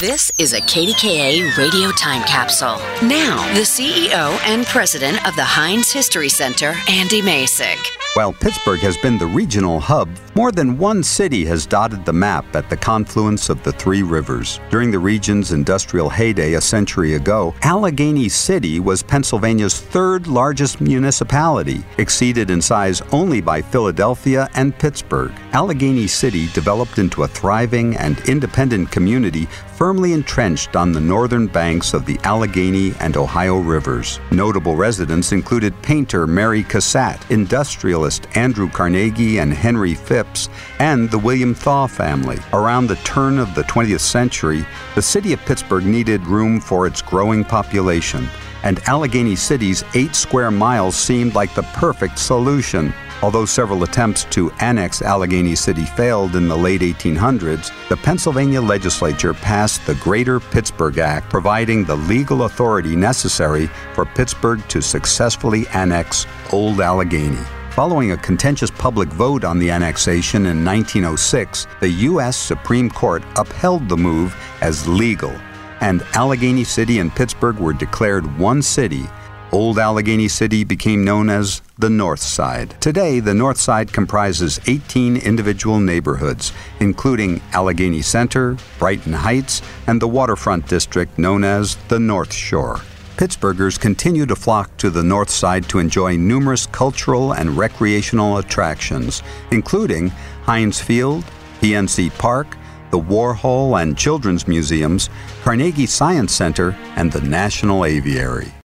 This is a KDKA radio time capsule. Now, the CEO and president of the Heinz History Center, Andy Masich. While Pittsburgh has been the regional hub, more than one city has dotted the map at the confluence of the three rivers. During the region's industrial heyday a century ago, Allegheny City was Pennsylvania's third largest municipality, exceeded in size only by Philadelphia and Pittsburgh. Allegheny City developed into a thriving and independent community firmly entrenched on the northern banks of the Allegheny and Ohio rivers. Notable residents included painter Mary Cassatt, industrialist Andrew Carnegie and Henry Phipps, and the William Thaw family. Around the turn of the 20th century, the city of Pittsburgh needed room for its growing population, and Allegheny City's eight square miles seemed like the perfect solution. Although several attempts to annex Allegheny City failed in the late 1800s, the Pennsylvania legislature passed the Greater Pittsburgh Act, providing the legal authority necessary for Pittsburgh to successfully annex Old Allegheny. Following a contentious public vote on the annexation in 1906, the U.S. Supreme Court upheld the move as legal, and Allegheny City and Pittsburgh were declared one city Old Allegheny City became known as the North Side. Today, the North Side comprises 18 individual neighborhoods, including Allegheny Center, Brighton Heights, and the waterfront district known as the North Shore. Pittsburghers continue to flock to the North Side to enjoy numerous cultural and recreational attractions, including Heinz Field, PNC Park, the Warhol and Children's Museums, Carnegie Science Center, and the National Aviary.